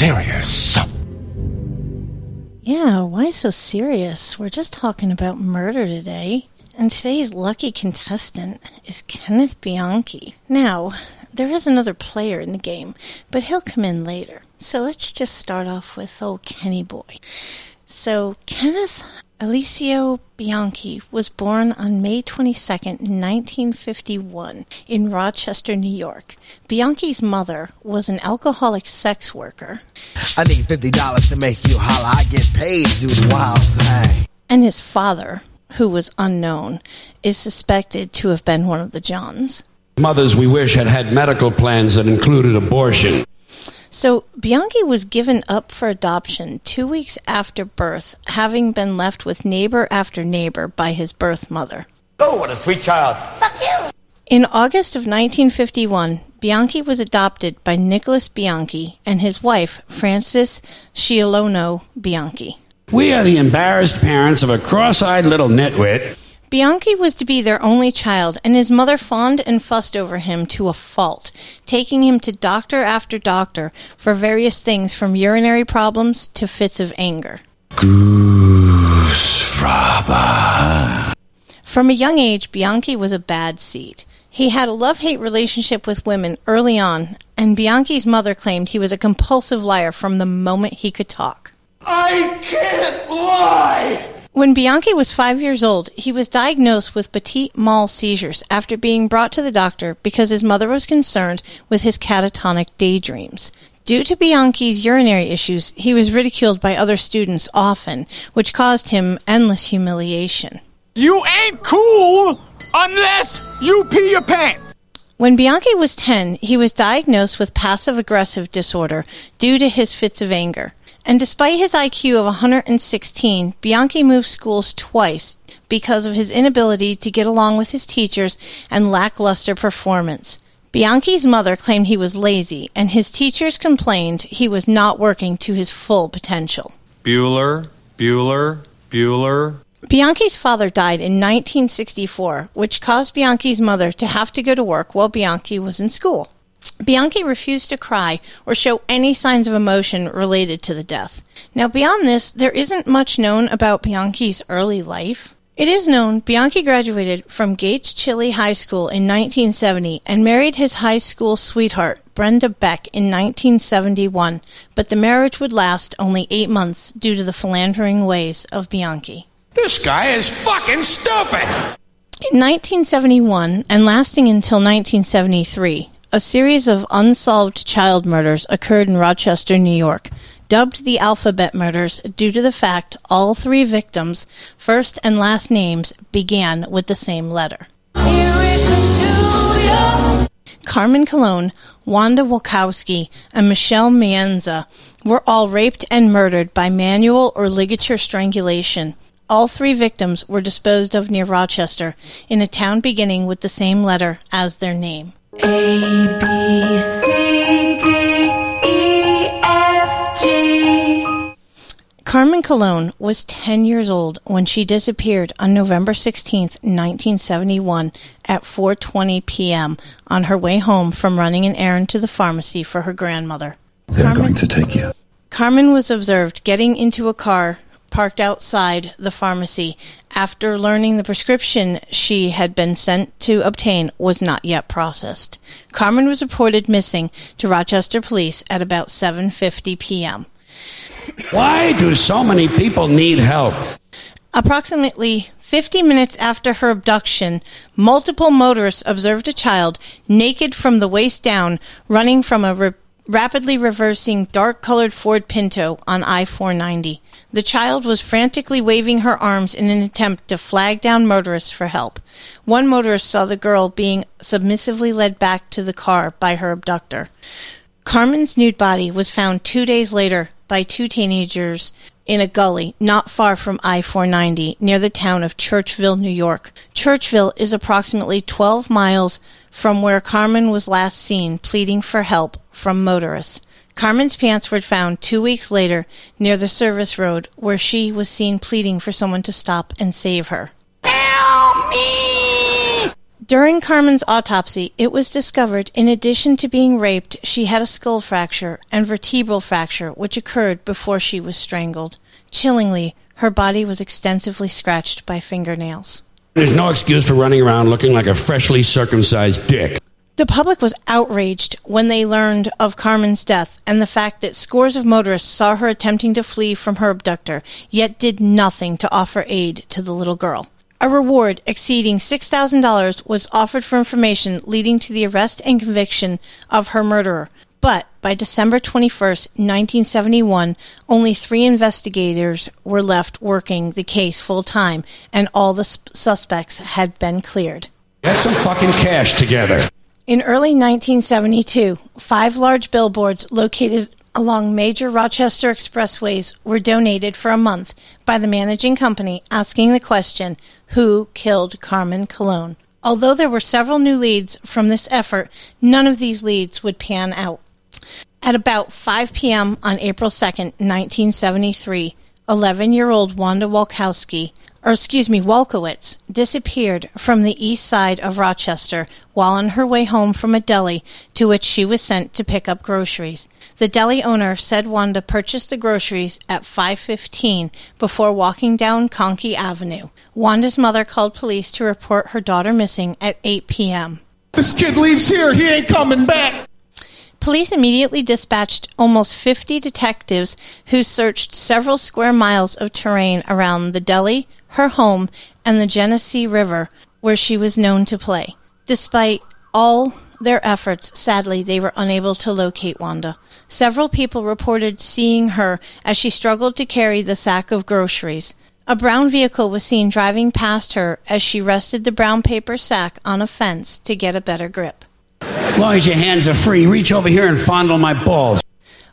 serious. Yeah, why so serious? We're just talking about murder today. And today's lucky contestant is Kenneth Bianchi. Now, there is another player in the game, but he'll come in later. So let's just start off with old Kenny Boy. So, Kenneth Alessio Bianchi was born on May 22, 1951, in Rochester, New York. Bianchi's mother was an alcoholic sex worker. I need $50 to make you holler. I get paid to do the wild thing. And his father, who was unknown, is suspected to have been one of the Johns. Mothers we wish had had medical plans that included abortion. So Bianchi was given up for adoption two weeks after birth, having been left with neighbor after neighbor by his birth mother. Oh, what a sweet child. Fuck you! In August of 1951, Bianchi was adopted by Nicholas Bianchi and his wife, Frances Sciolino Bianchi. We are the embarrassed parents of a cross eyed little nitwit. Bianchi was to be their only child, and his mother fawned and fussed over him to a fault, taking him to doctor after doctor for various things from urinary problems to fits of anger. From a young age, Bianchi was a bad seed. He had a love hate relationship with women early on, and Bianchi's mother claimed he was a compulsive liar from the moment he could talk. I can't lie! When Bianchi was five years old, he was diagnosed with petit mal seizures after being brought to the doctor because his mother was concerned with his catatonic daydreams. Due to Bianchi's urinary issues, he was ridiculed by other students often, which caused him endless humiliation. You ain't cool unless you pee your pants. When Bianchi was 10, he was diagnosed with passive aggressive disorder due to his fits of anger. And despite his IQ of 116, Bianchi moved schools twice because of his inability to get along with his teachers and lackluster performance. Bianchi's mother claimed he was lazy, and his teachers complained he was not working to his full potential. Bueller, Bueller, Bueller. Bianchi's father died in 1964, which caused Bianchi's mother to have to go to work while Bianchi was in school. Bianchi refused to cry or show any signs of emotion related to the death. Now, beyond this, there isn't much known about Bianchi's early life. It is known Bianchi graduated from Gates Chili High School in 1970 and married his high school sweetheart, Brenda Beck, in 1971, but the marriage would last only eight months due to the philandering ways of Bianchi. This guy is fucking stupid! In 1971, and lasting until 1973, a series of unsolved child murders occurred in Rochester, New York, dubbed the Alphabet Murders due to the fact all three victims' first and last names began with the same letter. Carmen Colon, Wanda Walkowski, and Michelle Maenza were all raped and murdered by manual or ligature strangulation. All three victims were disposed of near Rochester, in a town beginning with the same letter as their name. A B C D E F G. Carmen Colon was 10 years old when she disappeared on November 16, 1971 at 4:20 p.m. on her way home from running an errand to the pharmacy for her grandmother. They're going to take you. Carmen was observed getting into a car parked outside the pharmacy after learning the prescription she had been sent to obtain was not yet processed. Carmen was reported missing to Rochester police at about 7:50 p.m. Why do so many people need help? Approximately 50 minutes after her abduction, multiple motorists observed a child naked from the waist down running from a rapidly reversing dark colored Ford Pinto on I 490. The child was frantically waving her arms in an attempt to flag down motorists for help. One motorist saw the girl being submissively led back to the car by her abductor. Carmen's nude body was found two days later by two teenagers in a gully not far from I 490 near the town of Churchville, New York. Churchville is approximately 12 miles from where Carmen was last seen pleading for help from motorists. Carmen's pants were found two weeks later near the service road where she was seen pleading for someone to stop and save her. Help me! During Carmen's autopsy, it was discovered in addition to being raped, she had a skull fracture and vertebral fracture, which occurred before she was strangled. Chillingly, her body was extensively scratched by fingernails. There's no excuse for running around looking like a freshly circumcised dick. The public was outraged when they learned of Carmen's death and the fact that scores of motorists saw her attempting to flee from her abductor, yet did nothing to offer aid to the little girl. A reward exceeding $6,000 was offered for information leading to the arrest and conviction of her murderer. But by December 21st, 1971, only three investigators were left working the case full time, and all the sp- suspects had been cleared. Get some fucking cash together. In early 1972, five large billboards located along major Rochester expressways were donated for a month by the managing company asking the question, Who killed Carmen Colon? Although there were several new leads from this effort, none of these leads would pan out. At about 5 p.m. on April 2nd, 1973, 11 year old Wanda Walkowski, or excuse me, Walkowicz, disappeared from the east side of Rochester while on her way home from a deli to which she was sent to pick up groceries. The deli owner said Wanda purchased the groceries at 5:15 before walking down Conkey Avenue. Wanda's mother called police to report her daughter missing at 8 p.m. This kid leaves here, he ain't coming back. Police immediately dispatched almost 50 detectives who searched several square miles of terrain around the deli, her home, and the Genesee River, where she was known to play. Despite all their efforts, sadly, they were unable to locate Wanda. Several people reported seeing her as she struggled to carry the sack of groceries. A brown vehicle was seen driving past her as she rested the brown paper sack on a fence to get a better grip. As long as your hands are free, reach over here and fondle my balls.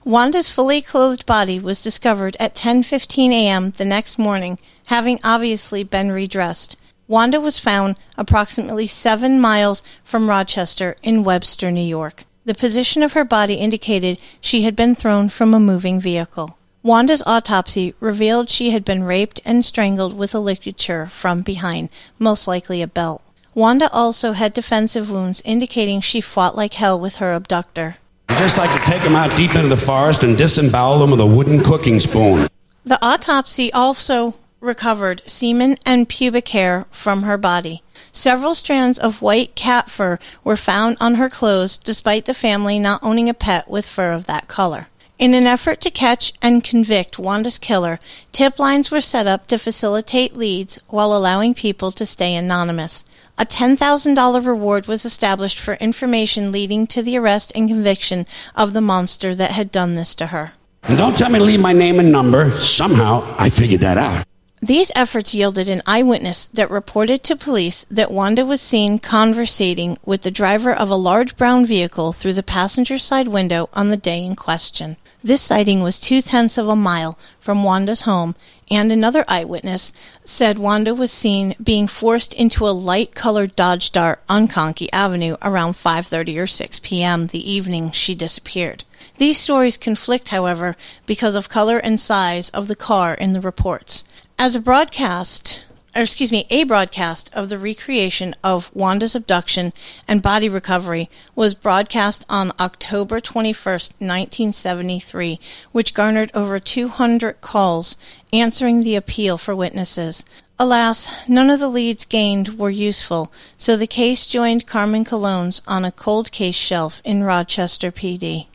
Wanda's fully clothed body was discovered at 10:15 a.m. the next morning, having obviously been redressed. Wanda was found approximately 7 miles from Rochester in Webster, New York. The position of her body indicated she had been thrown from a moving vehicle. Wanda's autopsy revealed she had been raped and strangled with a ligature from behind, most likely a belt. Wanda also had defensive wounds indicating she fought like hell with her abductor. You just like to take them out deep into the forest and disembowel them with a wooden cooking spoon. The autopsy also recovered semen and pubic hair from her body. Several strands of white cat fur were found on her clothes despite the family not owning a pet with fur of that color. In an effort to catch and convict Wanda's killer, tip lines were set up to facilitate leads while allowing people to stay anonymous. A $10,000 reward was established for information leading to the arrest and conviction of the monster that had done this to her. And don't tell me to leave my name and number. Somehow I figured that out. These efforts yielded an eyewitness that reported to police that Wanda was seen conversating with the driver of a large brown vehicle through the passenger side window on the day in question. This sighting was two tenths of a mile from Wanda's home, and another eyewitness said Wanda was seen being forced into a light-colored Dodge Dart on Conkey Avenue around 5:30 or 6 p.m. the evening she disappeared. These stories conflict, however, because of color and size of the car in the reports. As a broadcast, or excuse me, a broadcast of the recreation of Wanda's abduction and body recovery was broadcast on October 21st, 1973, which garnered over 200 calls answering the appeal for witnesses. Alas, none of the leads gained were useful, so the case joined Carmen Colon's on a cold case shelf in Rochester PD.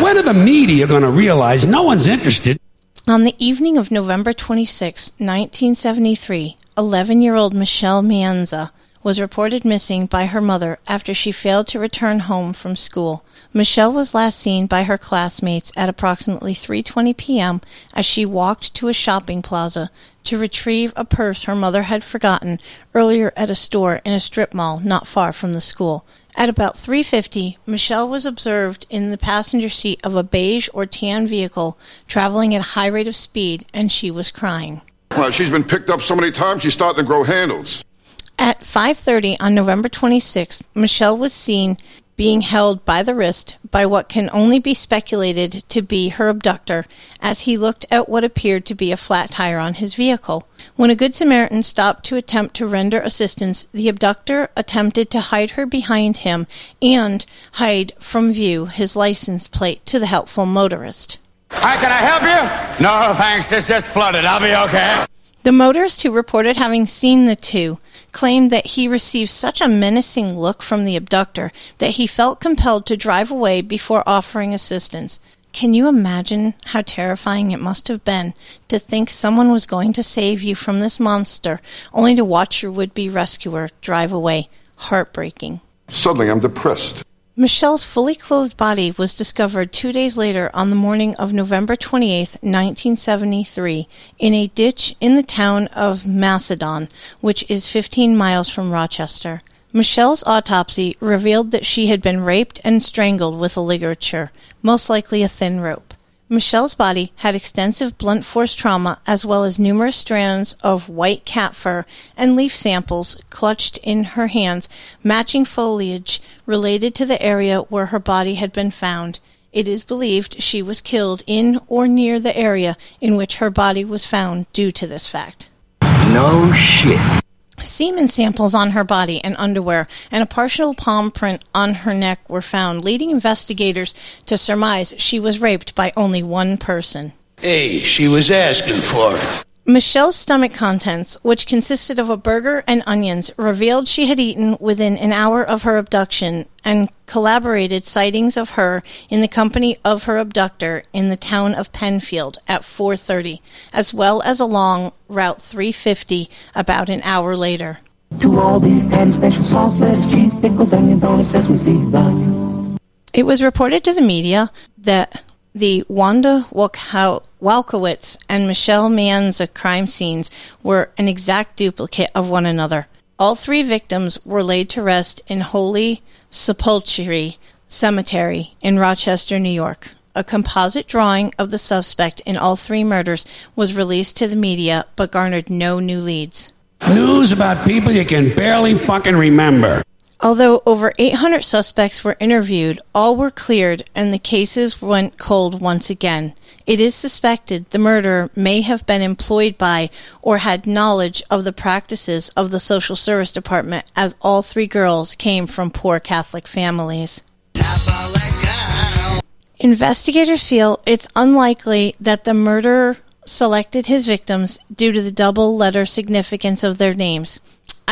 When are the media going to realize no one's interested? On the evening of November 26, 1973, 11 year old Michelle Maenza was reported missing by her mother after she failed to return home from school. Michelle was last seen by her classmates at approximately 3:20 p.m. as she walked to a shopping plaza to retrieve a purse her mother had forgotten earlier at a store in a strip mall not far from the school. At about 3:50, Michelle was observed in the passenger seat of a beige or tan vehicle traveling at a high rate of speed and she was crying. Well, she's been picked up so many times she's starting to grow handles. At 5:30 on November 26th, Michelle was seen being held by the wrist by what can only be speculated to be her abductor as he looked at what appeared to be a flat tire on his vehicle. When a Good Samaritan stopped to attempt to render assistance, the abductor attempted to hide her behind him and hide from view his license plate to the helpful motorist. Hi, can I help you? No, thanks. It's just flooded. I'll be okay. The motorist who reported having seen the two claimed that he received such a menacing look from the abductor that he felt compelled to drive away before offering assistance. Can you imagine how terrifying it must have been to think someone was going to save you from this monster, only to watch your would be rescuer drive away? Heartbreaking. Suddenly, I'm depressed. Michelle's fully clothed body was discovered two days later on the morning of November 28, 1973, in a ditch in the town of Macedon, which is 15 miles from Rochester. Michelle's autopsy revealed that she had been raped and strangled with a ligature, most likely a thin rope. Michelle's body had extensive blunt force trauma as well as numerous strands of white cat fur and leaf samples clutched in her hands, matching foliage related to the area where her body had been found. It is believed she was killed in or near the area in which her body was found due to this fact. No shit. Semen samples on her body and underwear and a partial palm print on her neck were found, leading investigators to surmise she was raped by only one person. Hey, she was asking for it. Michelle's stomach contents, which consisted of a burger and onions, revealed she had eaten within an hour of her abduction and collaborated sightings of her in the company of her abductor in the town of Penfield at 4:30, as well as along Route 350 about an hour later. Two all beef patty, special sauce, lettuce, cheese, pickles, onions, on a sesame seed bun. It was reported to the media that the Wanda Walkow- Walkowicz and Michelle Maenza crime scenes were an exact duplicate of one another. All three victims were laid to rest in Holy Sepulchre Cemetery in Rochester, New York. A composite drawing of the suspect in all three murders was released to the media but garnered no new leads. News about people you can barely fucking remember. Although over 800 suspects were interviewed, all were cleared and the cases went cold once again. It is suspected the murderer may have been employed by or had knowledge of the practices of the social service department as all three girls came from poor Catholic families. Investigators feel it's unlikely that the murderer selected his victims due to the double letter significance of their names.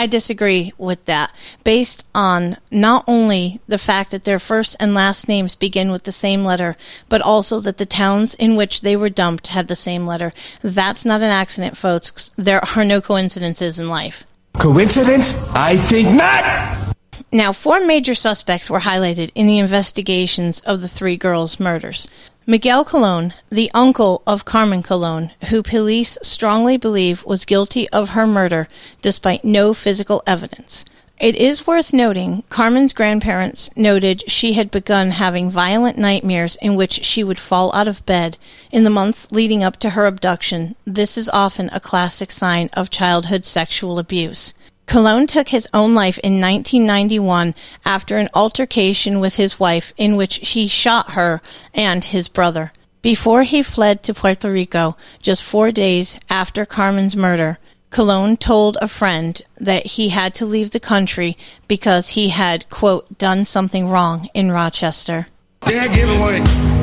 I disagree with that, based on not only the fact that their first and last names begin with the same letter, but also that the towns in which they were dumped had the same letter. That's not an accident, folks. There are no coincidences in life. Coincidence? I think not. Now, four major suspects were highlighted in the investigations of the three girls' murders. Miguel Colon, the uncle of Carmen Colon, who police strongly believe was guilty of her murder despite no physical evidence. It is worth noting Carmen's grandparents noted she had begun having violent nightmares in which she would fall out of bed in the months leading up to her abduction. This is often a classic sign of childhood sexual abuse. Colon took his own life in 1991 after an altercation with his wife in which he shot her and his brother. Before he fled to Puerto Rico, just four days after Carmen's murder, Colon told a friend that he had to leave the country because he had, quote, done something wrong in Rochester. Giveaway. Dead giveaway.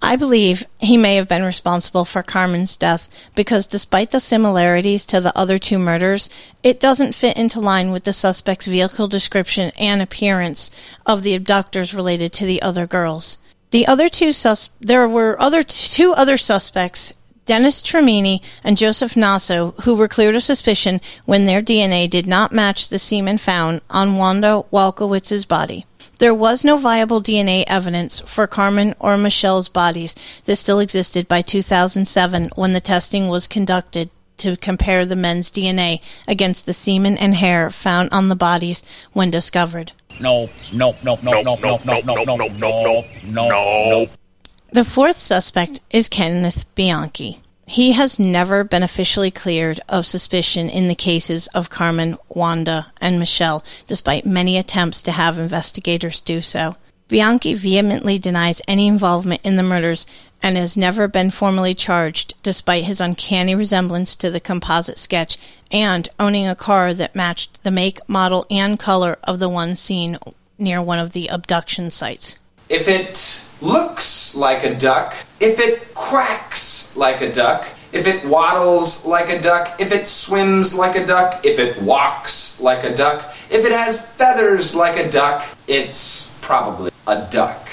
I believe he may have been responsible for Carmen's death because despite the similarities to the other two murders, it doesn't fit into line with the suspect's vehicle description and appearance of the abductors related to the other girls. The other two sus- there were other two other suspects, Dennis Termini and Joseph Nasso, who were cleared of suspicion when their DNA did not match the semen found on Wanda Walkowicz's body. There was no viable DNA evidence for Carmen or Michelle's bodies that still existed by 2007 when the testing was conducted to compare the men's DNA against the semen and hair found on the bodies when discovered. No, no, no, no, no, no, no, no, no, no, no, no, no. The fourth suspect is Kenneth Bianchi. He has never been officially cleared of suspicion in the cases of Carmen, Wanda, and Michelle, despite many attempts to have investigators do so. Bianchi vehemently denies any involvement in the murders and has never been formally charged, despite his uncanny resemblance to the composite sketch and owning a car that matched the make, model, and color of the one seen near one of the abduction sites. If it looks like a duck, if it quacks like a duck, if it waddles like a duck, if it swims like a duck, if it walks like a duck, if it has feathers like a duck, it's probably a duck.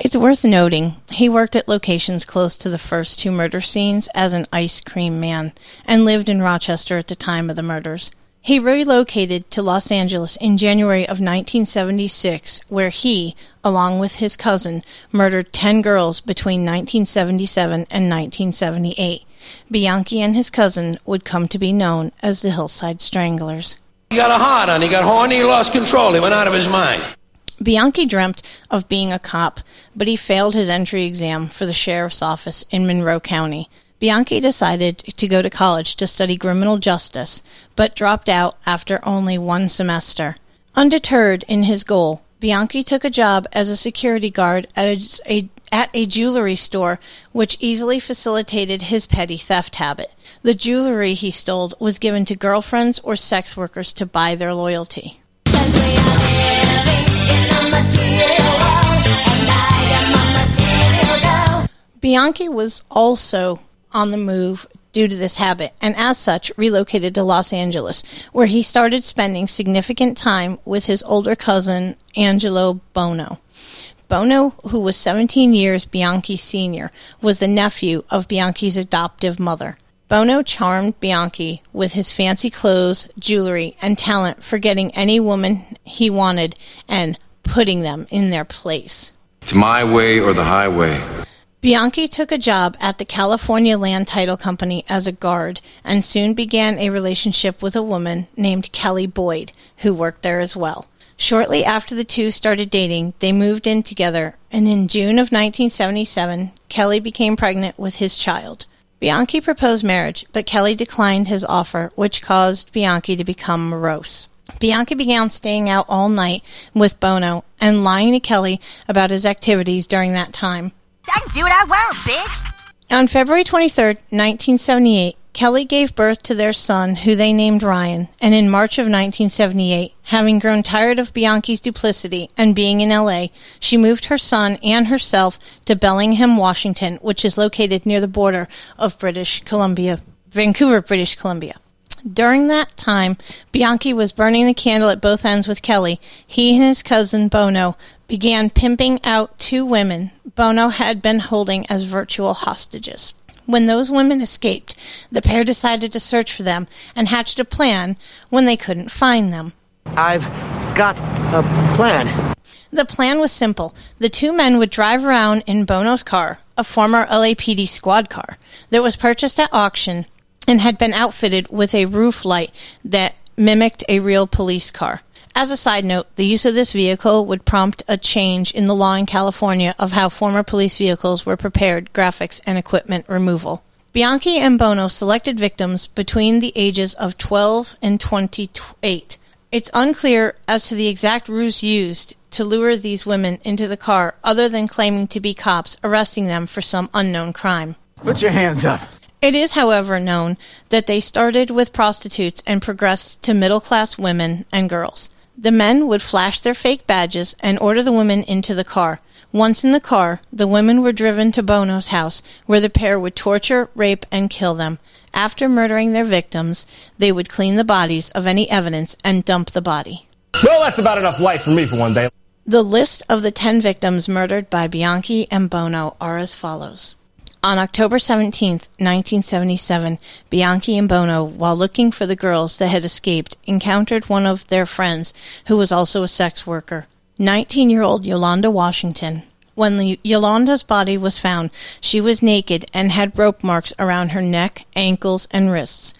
It's worth noting he worked at locations close to the first two murder scenes as an ice cream man and lived in Rochester at the time of the murders. He relocated to Los Angeles in January of 1976, where he, along with his cousin, murdered 10 girls between 1977 and 1978. Bianchi and his cousin would come to be known as the Hillside Stranglers. He got a hard on. He got horny. He lost control. He went out of his mind. Bianchi dreamt of being a cop, but he failed his entry exam for the sheriff's office in Monroe County. Bianchi decided to go to college to study criminal justice, but dropped out after only one semester. Undeterred in his goal, Bianchi took a job as a security guard at a, a, at a jewelry store, which easily facilitated his petty theft habit. The jewelry he stole was given to girlfriends or sex workers to buy their loyalty. Bianchi was also on the move due to this habit, and as such relocated to Los Angeles, where he started spending significant time with his older cousin, Angelo Buono. Buono, who was 17 years Bianchi's senior, was the nephew of Bianchi's adoptive mother. Buono charmed Bianchi with his fancy clothes, jewelry, and talent for getting any woman he wanted and putting them in their place. It's my way or the highway. Bianchi took a job at the California Land Title Company as a guard and soon began a relationship with a woman named Kelly Boyd, who worked there as well. Shortly after the two started dating, they moved in together, and in June of 1977, Kelly became pregnant with his child. Bianchi proposed marriage, but Kelly declined his offer, which caused Bianchi to become morose. Bianchi began staying out all night with Buono and lying to Kelly about his activities during that time. I can do what I want, bitch. On February 23, 1978, Kelly gave birth to their son, who they named Ryan, and in March of 1978, having grown tired of Bianchi's duplicity and being in LA, she moved her son and herself to Bellingham, Washington, which is located near the border of British Columbia, Vancouver, British Columbia. During that time, Bianchi was burning the candle at both ends with Kelly. He and his cousin Buono began pimping out two women Buono had been holding as virtual hostages. When those women escaped, the pair decided to search for them and hatched a plan when they couldn't find them. I've got a plan. The plan was simple. The two men would drive around in Buono's car, a former LAPD squad car, that was purchased at auction and had been outfitted with a roof light that mimicked a real police car. As a side note, the use of this vehicle would prompt a change in the law in California of how former police vehicles were prepared, graphics, and equipment removal. Bianchi and Buono selected victims between the ages of 12 and 28. It's unclear as to the exact ruse used to lure these women into the car, other than claiming to be cops arresting them for some unknown crime. Put your hands up. It is, however, known that they started with prostitutes and progressed to middle class women and girls. The men would flash their fake badges and order the women into the car. Once in the car, the women were driven to Buono's house, where the pair would torture, rape, and kill them. After murdering their victims, they would clean the bodies of any evidence and dump the body. Well, that's about enough life for me for one day. The list of the ten victims murdered by Bianchi and Buono are as follows. On October 17, 1977, Bianchi and Buono, while looking for the girls that had escaped, encountered one of their friends who was also a sex worker, 19 year old Yolanda Washington. When Yolanda's body was found, she was naked and had rope marks around her neck, ankles, and wrists.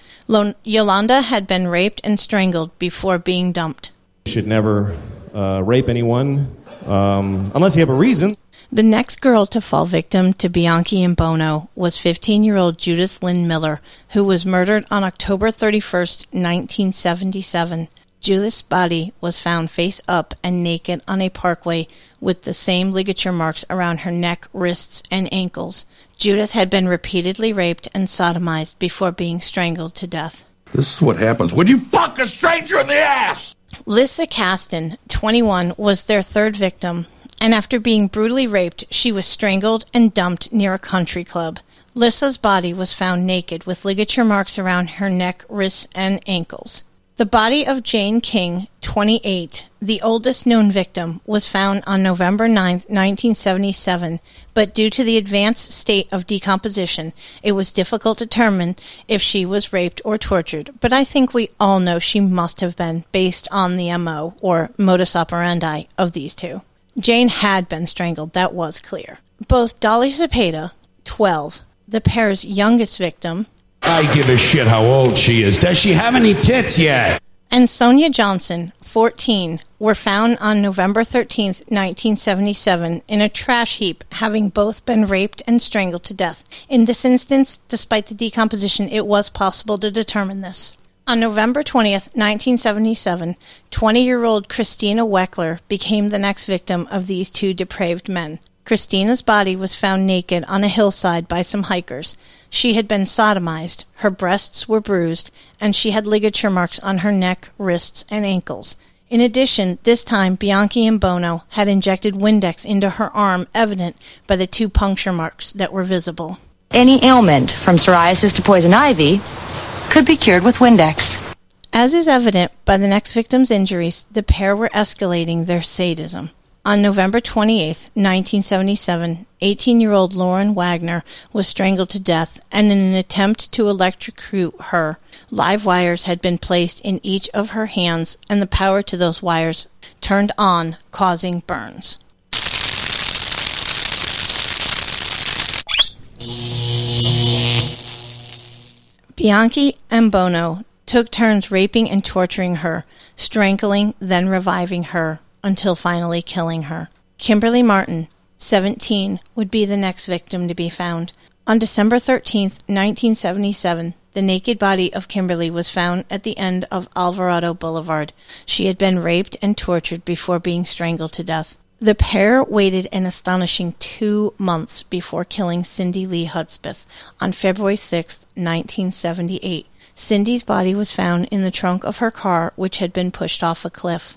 Yolanda had been raped and strangled before being dumped. You should never uh, rape anyone um, unless you have a reason. The next girl to fall victim to Bianchi and Buono was 15 year old Judith Lynn Miller, who was murdered on October 31st, 1977. Judith's body was found face up and naked on a parkway with the same ligature marks around her neck, wrists, and ankles. Judith had been repeatedly raped and sodomized before being strangled to death. This is what happens when you fuck a stranger in the ass! Lissa Kastin, 21, was their third victim, and after being brutally raped, she was strangled and dumped near a country club. Lissa's body was found naked with ligature marks around her neck, wrists, and ankles. The body of Jane King, 28, the oldest known victim, was found on November 9, 1977, but due to the advanced state of decomposition, it was difficult to determine if she was raped or tortured, but I think we all know she must have been based on the MO, or modus operandi, of these two. Jane had been strangled, that was clear. Both Dolly Cepeda, 12, the pair's youngest victim, I give a shit how old she is. Does she have any tits yet? and Sonia Johnson, 14, were found on November 13, 1977, in a trash heap, having both been raped and strangled to death. In this instance, despite the decomposition, it was possible to determine this. On November 20th, 1977, 20 year old Christina Weckler became the next victim of these two depraved men. Christina's body was found naked on a hillside by some hikers. She had been sodomized, her breasts were bruised, and she had ligature marks on her neck, wrists, and ankles. In addition, this time Bianchi and Buono had injected Windex into her arm, evident by the two puncture marks that were visible. Any ailment, from psoriasis to poison ivy, could be cured with Windex. As is evident by the next victim's injuries, the pair were escalating their sadism. On November 28, 1977, 18 year old Lauren Wagner was strangled to death, and in an attempt to electrocute her, live wires had been placed in each of her hands, and the power to those wires turned on, causing burns. Bianchi and Buono took turns raping and torturing her, strangling, then reviving her, until finally killing her. Kimberly Martin, 17, would be the next victim to be found. On December 13, 1977, the naked body of Kimberly was found at the end of Alvarado Boulevard. She had been raped and tortured before being strangled to death. The pair waited an astonishing two months before killing Cindy Lee Hudspeth on February 6, 1978. Cindy's body was found in the trunk of her car, which had been pushed off a cliff.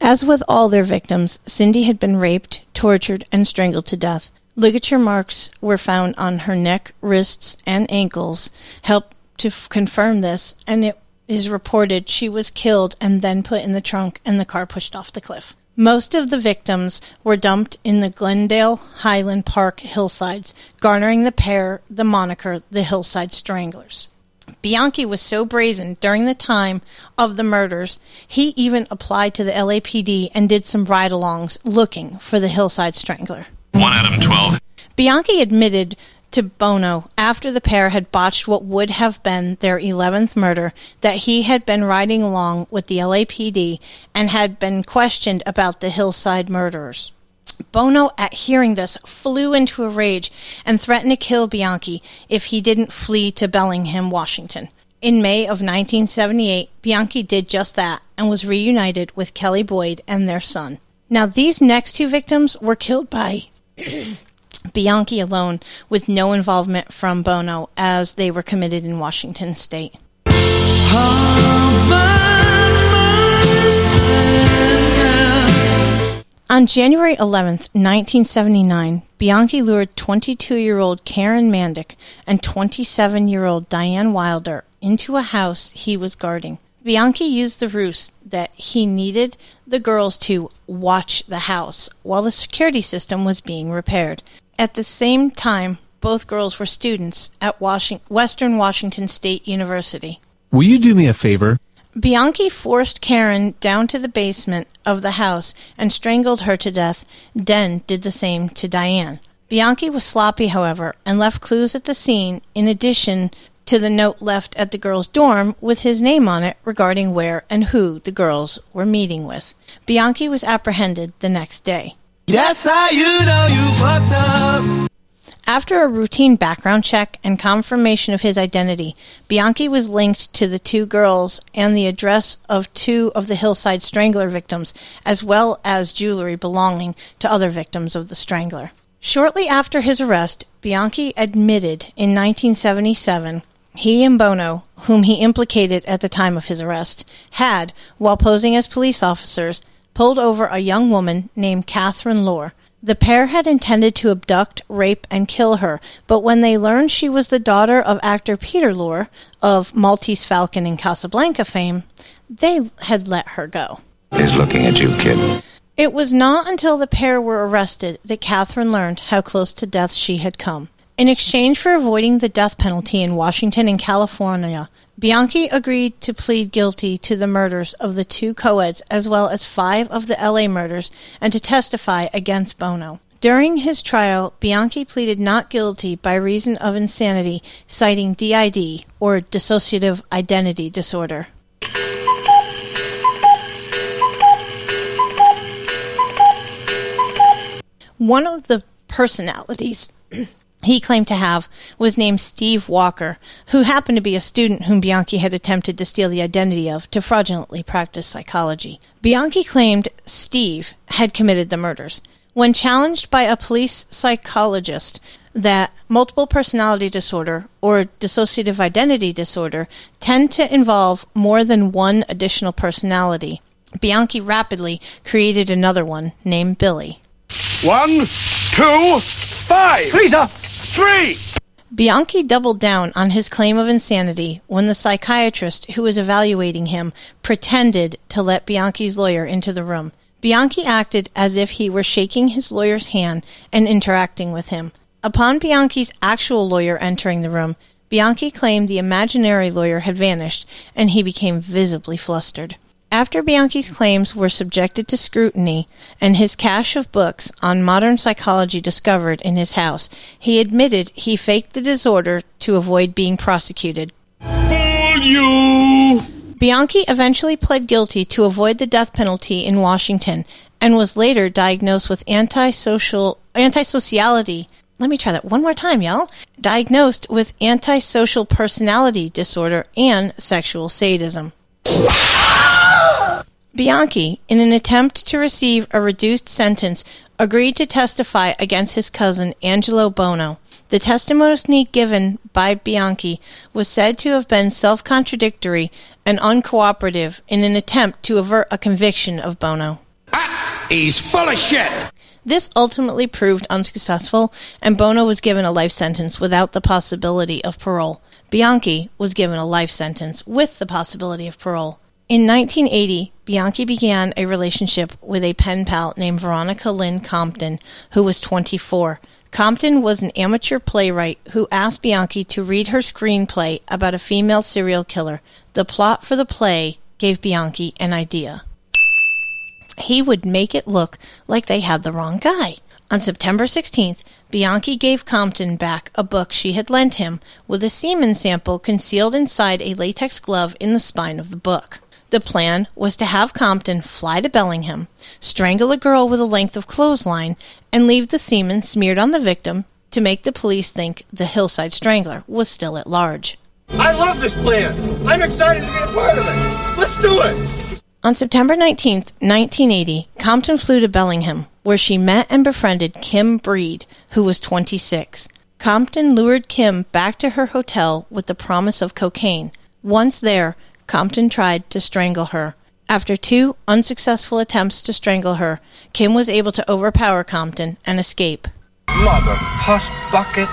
As with all their victims, Cindy had been raped, tortured, and strangled to death. Ligature marks were found on her neck, wrists, and ankles, helped to f- confirm this, and it is reported she was killed and then put in the trunk and the car pushed off the cliff. Most of the victims were dumped in the Glendale Highland Park hillsides, garnering the pair the moniker the Hillside Stranglers. Bianchi was so brazen during the time of the murders, he even applied to the LAPD and did some ride alongs looking for the Hillside Strangler. One out of 12. Bianchi admitted to Buono after the pair had botched what would have been their 11th murder that he had been riding along with the LAPD and had been questioned about the Hillside murderers. Buono, at hearing this, flew into a rage and threatened to kill Bianchi if he didn't flee to Bellingham, Washington. In May of 1978, Bianchi did just that and was reunited with Kelly Boyd and their son. Now, these next two victims were killed by Bianchi alone, with no involvement from Buono, as they were committed in Washington state. On January 11th, 1979, Bianchi lured 22 year old Karen Mandic and 27 year old Diane Wilder into a house he was guarding. Bianchi used the ruse that he needed the girls to watch the house while the security system was being repaired. At the same time, both girls were students at Washing- Western Washington State University. Will you do me a favor? Bianchi forced Karen down to the basement of the house and strangled her to death. Den did the same to Diane. Bianchi was sloppy, however, and left clues at the scene. In addition, to the note left at the girls' dorm with his name on it regarding where and who the girls were meeting with. Bianchi was apprehended the next day. That's how you know you fucked up. After a routine background check and confirmation of his identity, Bianchi was linked to the two girls and the address of two of the Hillside Strangler victims, as well as jewelry belonging to other victims of the Strangler. Shortly after his arrest, Bianchi admitted in 1977 he and Buono, whom he implicated at the time of his arrest, had, while posing as police officers, pulled over a young woman named Catherine Lorre. The pair had intended to abduct, rape, and kill her, but when they learned she was the daughter of actor Peter Lorre of Maltese Falcon and Casablanca fame, they had let her go. He's looking at you, kid. It was not until the pair were arrested that Catherine learned how close to death she had come. In exchange for avoiding the death penalty in Washington and California, Bianchi agreed to plead guilty to the murders of the two co-eds as well as five of the LA murders and to testify against Buono. During his trial, Bianchi pleaded not guilty by reason of insanity, citing DID, or dissociative identity disorder. One of the personalities he claimed to have was named Steve Walker, who happened to be a student whom Bianchi had attempted to steal the identity of to fraudulently practice psychology. Bianchi claimed Steve had committed the murders. When challenged by a police psychologist that multiple personality disorder or dissociative identity disorder tend to involve more than one additional personality, Bianchi rapidly created another one named Billy. One, two, five. Lisa, Three. Bianchi doubled down on his claim of insanity when the psychiatrist who was evaluating him pretended to let Bianchi's lawyer into the room. Bianchi acted as if he were shaking his lawyer's hand and interacting with him. Upon Bianchi's actual lawyer entering the room, Bianchi claimed the imaginary lawyer had vanished and he became visibly flustered. After Bianchi's claims were subjected to scrutiny and his cache of books on modern psychology discovered in his house, he admitted he faked the disorder to avoid being prosecuted. Fool you! Bianchi eventually pled guilty to avoid the death penalty in Washington and was later diagnosed with antisocial antisociality. Let me try that one more time, y'all. Diagnosed with antisocial personality disorder and sexual sadism. Bianchi, in an attempt to receive a reduced sentence, agreed to testify against his cousin Angelo Buono. The testimony given by Bianchi was said to have been self contradictory and uncooperative in an attempt to avert a conviction of Buono. He's full of shit. This ultimately proved unsuccessful, and Buono was given a life sentence without the possibility of parole. Bianchi was given a life sentence with the possibility of parole. In 1980, Bianchi began a relationship with a pen pal named Veronica Lynn Compton, who was 24. Compton was an amateur playwright who asked Bianchi to read her screenplay about a female serial killer. The plot for the play gave Bianchi an idea. He would make it look like they had the wrong guy. On September 16th, Bianchi gave Compton back a book she had lent him with a semen sample concealed inside a latex glove in the spine of the book. The plan was to have Compton fly to Bellingham, strangle a girl with a length of clothesline, and leave the semen smeared on the victim to make the police think the Hillside Strangler was still at large. I love this plan. I'm excited to be a part of it. Let's do it. On September 19th, 1980, Compton flew to Bellingham, where she met and befriended Kim Breed, who was 26. Compton lured Kim back to her hotel with the promise of cocaine. Once there, Compton tried to strangle her. After two unsuccessful attempts to strangle her, Kim was able to overpower Compton and escape. Mother puss bucket.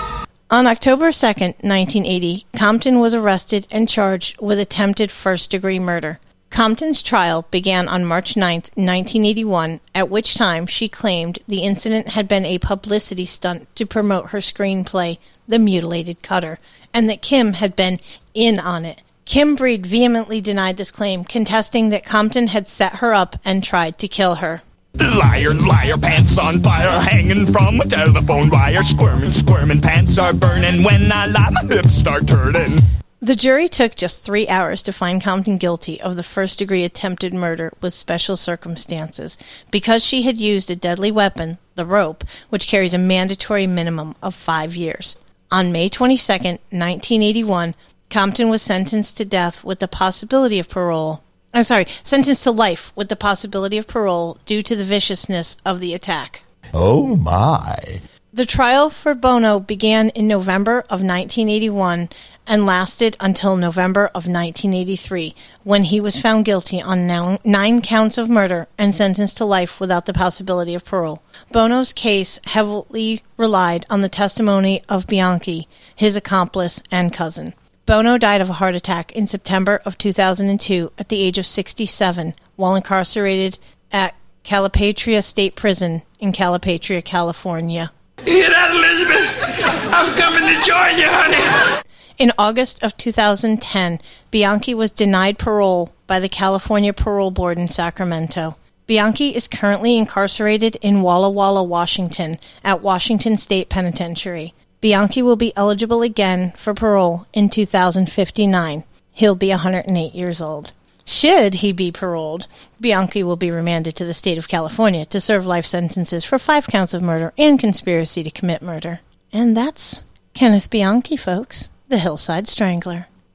On October 2nd, 1980, Compton was arrested and charged with attempted first degree murder. Compton's trial began on March 9, 1981, at which time she claimed the incident had been a publicity stunt to promote her screenplay, The Mutilated Cutter, and that Kim had been in on it. Kim Breed vehemently denied this claim, contesting that Compton had set her up and tried to kill her. Liar, liar, pants on fire, hanging from a telephone wire. Squirming, squirming, pants are burning. When I lie, my hips start turning. The jury took just three hours to find Compton guilty of the first degree attempted murder with special circumstances because she had used a deadly weapon, the rope, which carries a mandatory minimum of five years. On May 22, 1981, Compton was sentenced to death with the possibility of parole. I'm sorry, sentenced to life with the possibility of parole due to the viciousness of the attack. Oh my. The trial for Buono began in November of 1981 and lasted until November of 1983, when he was found guilty on nine counts of murder and sentenced to life without the possibility of parole. Buono's case heavily relied on the testimony of Bianchi, his accomplice and cousin. Buono died of a heart attack in September of 2002 at the age of 67 while incarcerated at Calipatria State Prison in Calipatria, California. You hear that, Elizabeth? I'm coming to join you, honey. In August of 2010, Bianchi was denied parole by the California Parole Board in Sacramento. Bianchi is currently incarcerated in Walla Walla, Washington, at Washington State Penitentiary. Bianchi will be eligible again for parole in 2059. He'll be 108 years old. Should he be paroled, Bianchi will be remanded to the state of California to serve life sentences for five counts of murder and conspiracy to commit murder. And that's Kenneth Bianchi, folks the Hillside Strangler.